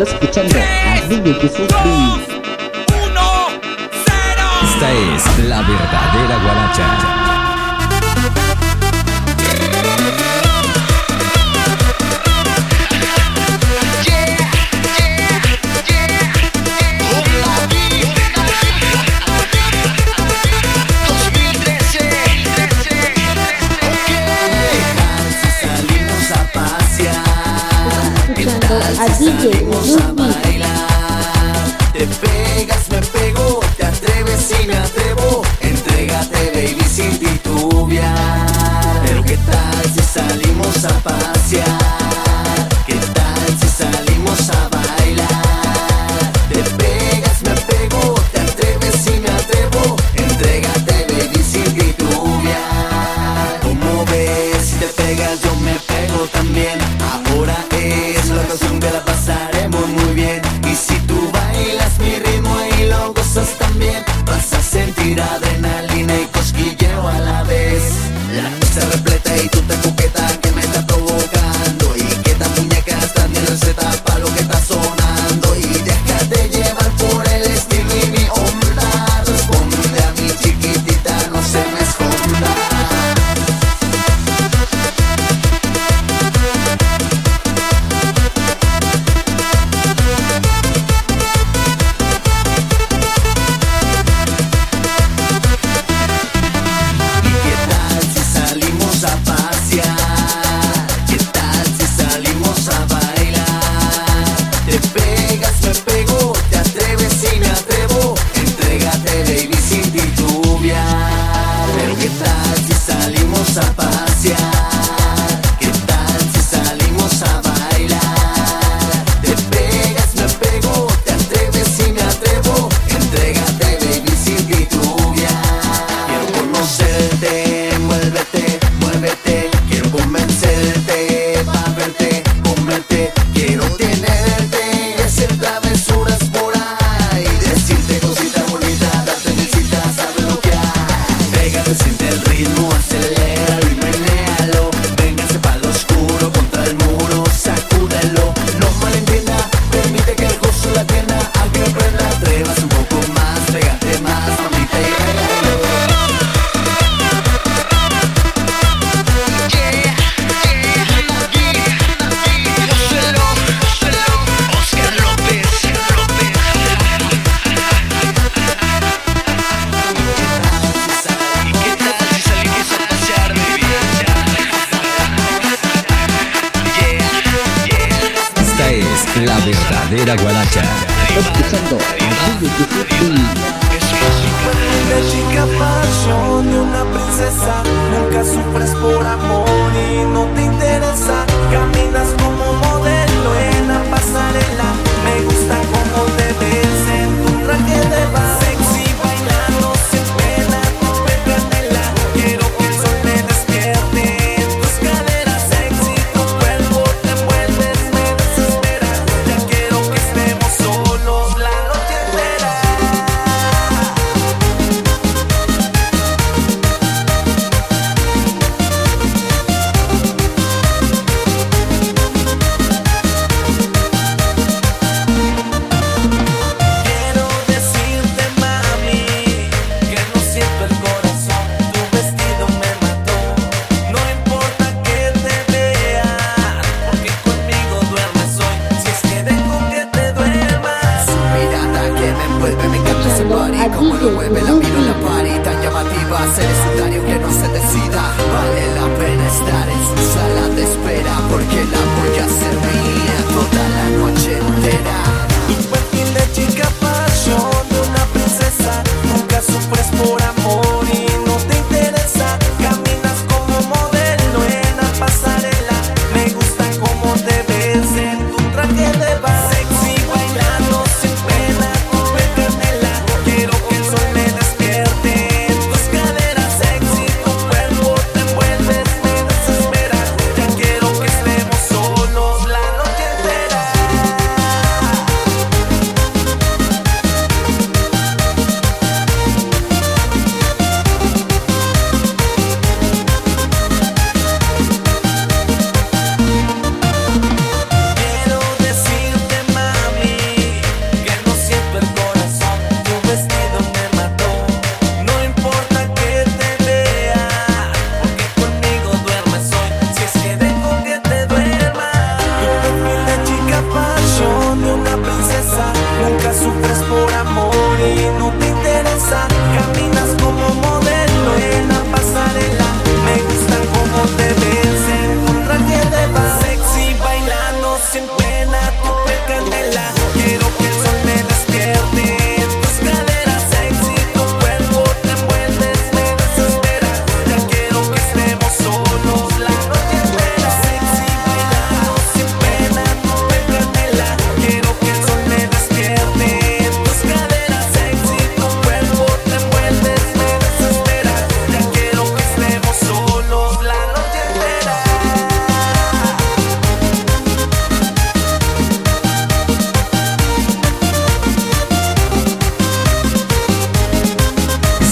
Estás escuchando Niño Jesús Esta es la verdadera guaracha. Salimos a bailar. Te pegas, me pego, te atreves y me atrevo. Entrégate, baby, sin ti Podcast. vuelve, me encanta ese party Como lo mueve, la miro en la party Tan llamativa, ser necesario que no se decida Vale la pena estar en su sala de espera Porque la voy a hacer mía total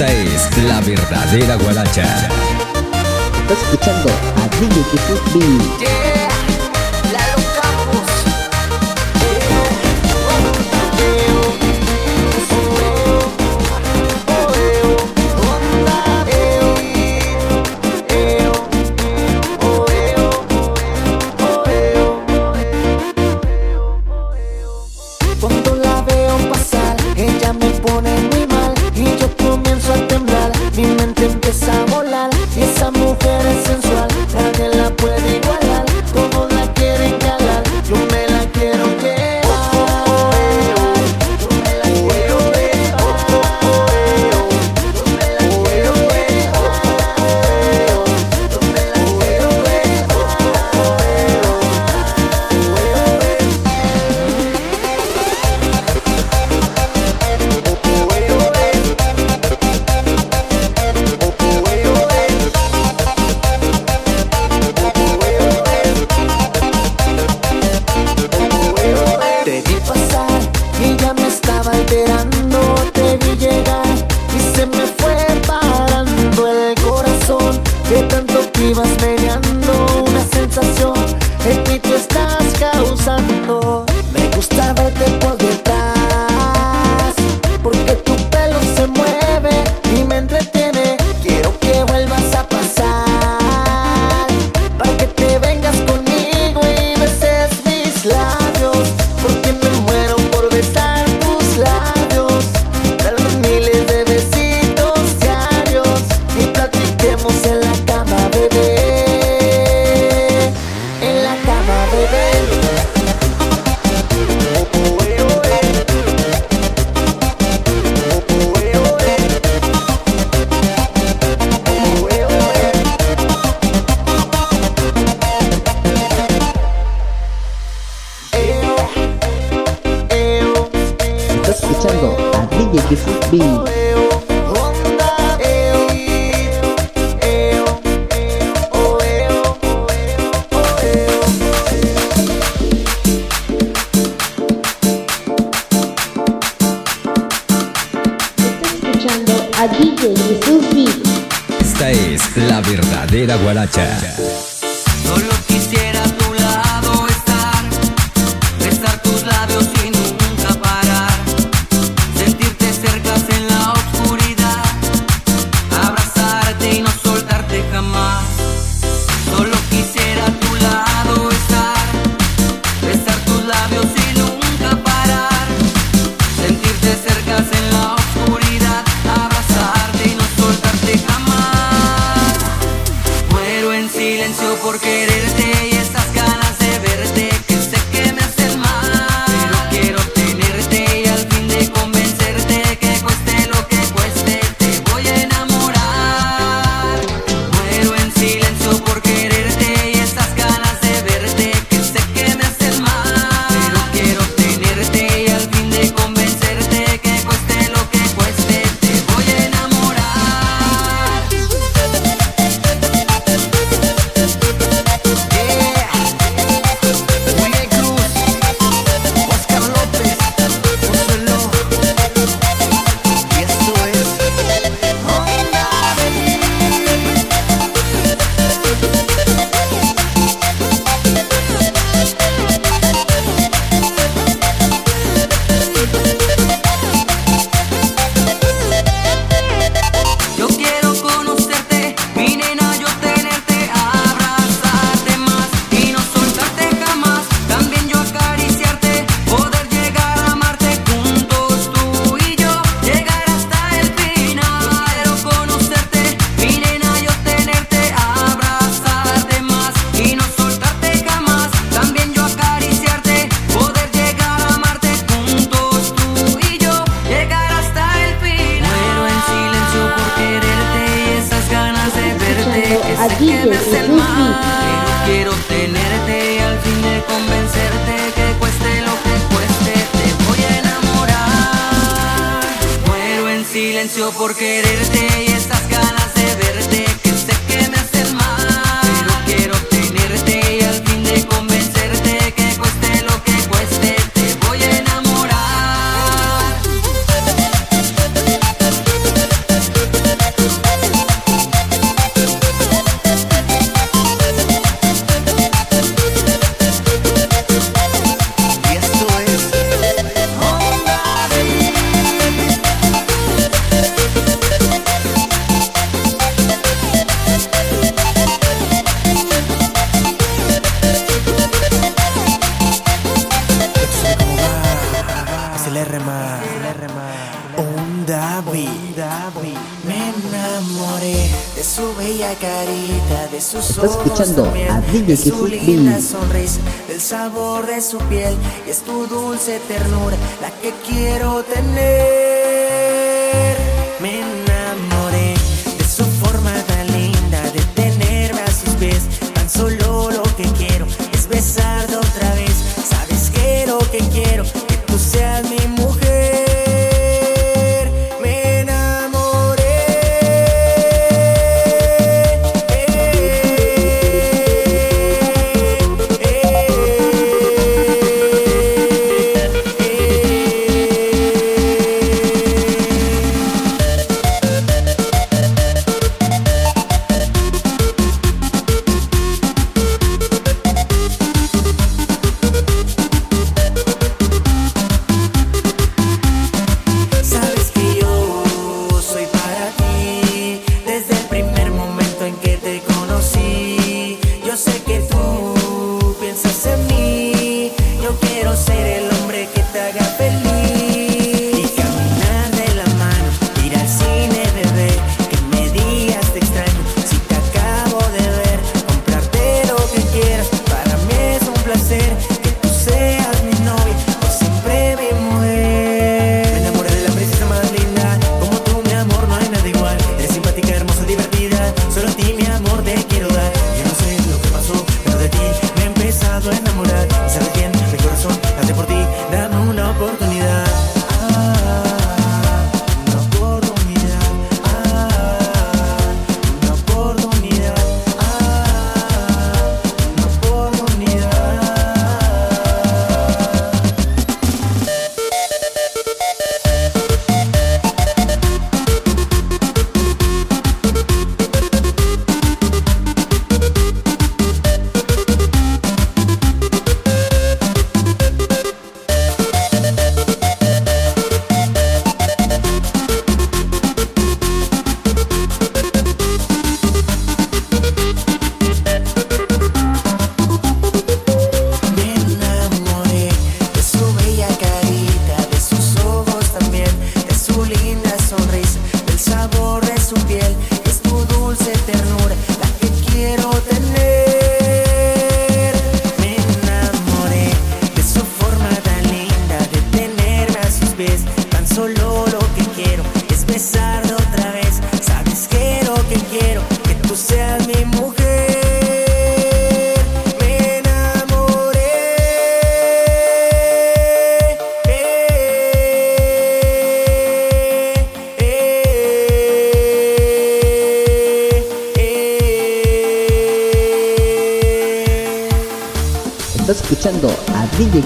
Esta es la verdadera guaracha. Estás escuchando a DJ Kifut Guaracha. silencio por quererte y estas ganas de verte. Clerma, un David. Me enamoré de su bella carita, de sus ojos escuchando también, a de su linda sonrisa, del sabor de su piel y es tu dulce ternura la que quiero tener. Me enamoré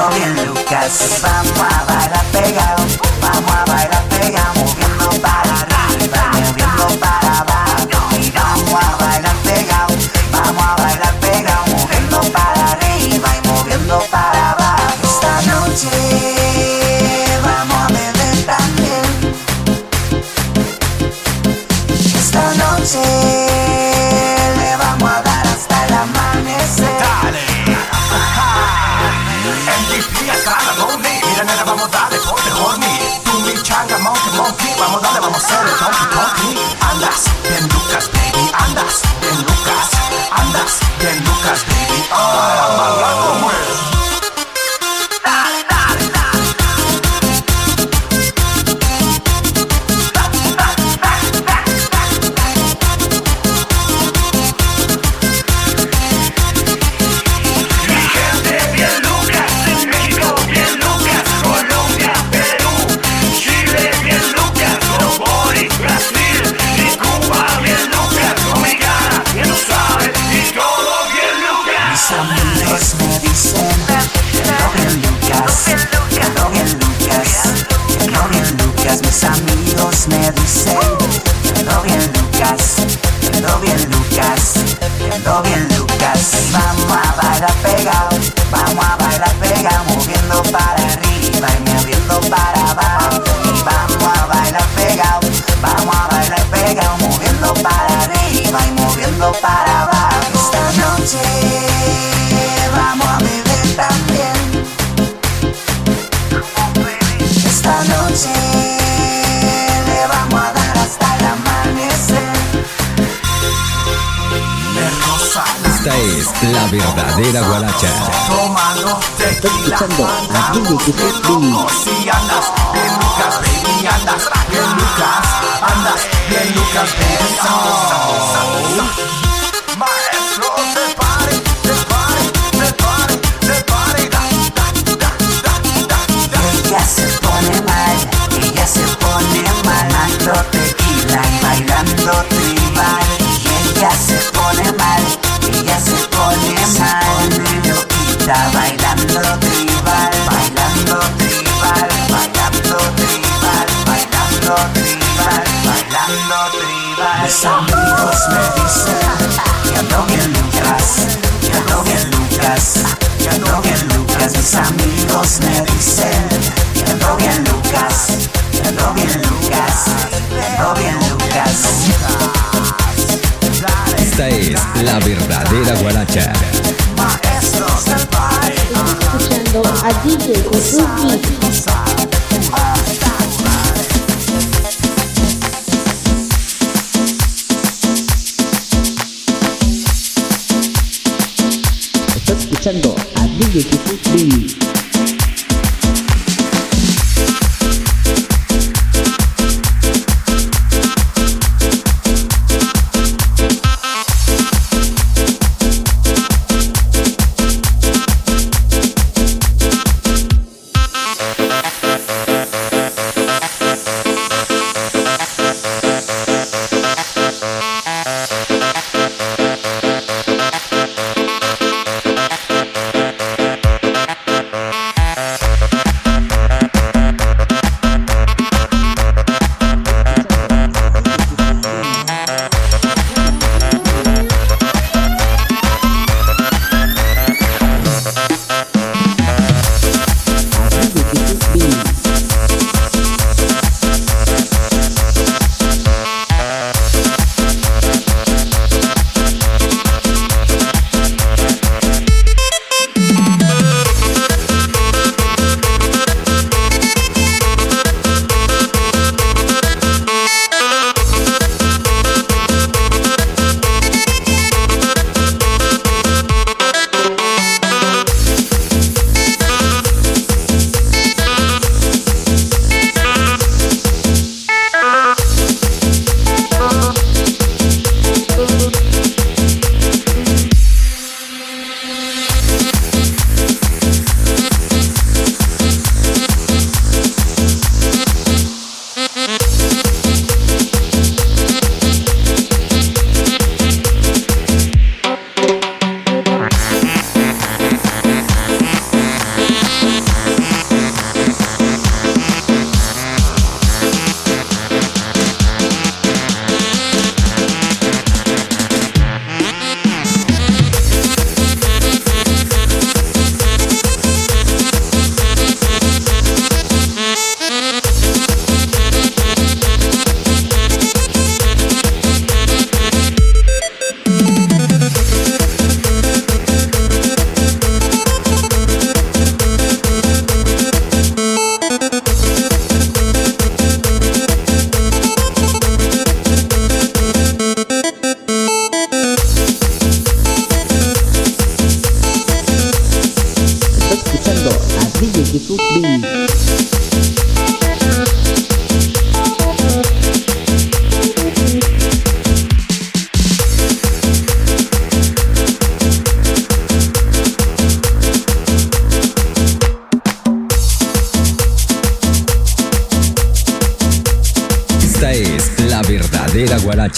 Lucas vamos a bailar pegado, vamos a bailar pegado, moviendo para arriba y moviendo para abajo. Vamos a bailar pegado, vamos a bailar pegado, moviendo para arriba y moviendo para abajo. Esta noche vamos a beber también. Esta noche. Vamos dale, vamos la verdadera guaracha. tomando tequila, escuchando a DJ Jesús Billy. y andas bien Lucas, baby, andas bien Lucas, andas bien Lucas, baby. Maestros del party, del party, del party, del party, da, da, da, da, da, da. Ella se pone mal, ella se pone mal, dando tequila y bailando tribal. Mis amigos me dicen que ando bien Lucas, que ando bien Lucas, que ando bien Lucas. Mis amigos me dicen que ando bien Lucas, que ando bien Lucas, que ando bien Lucas. Esta es la verdadera guaracha. Maestros del party. escuchando a DJ Jesús escuchando a DJ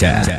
verdadera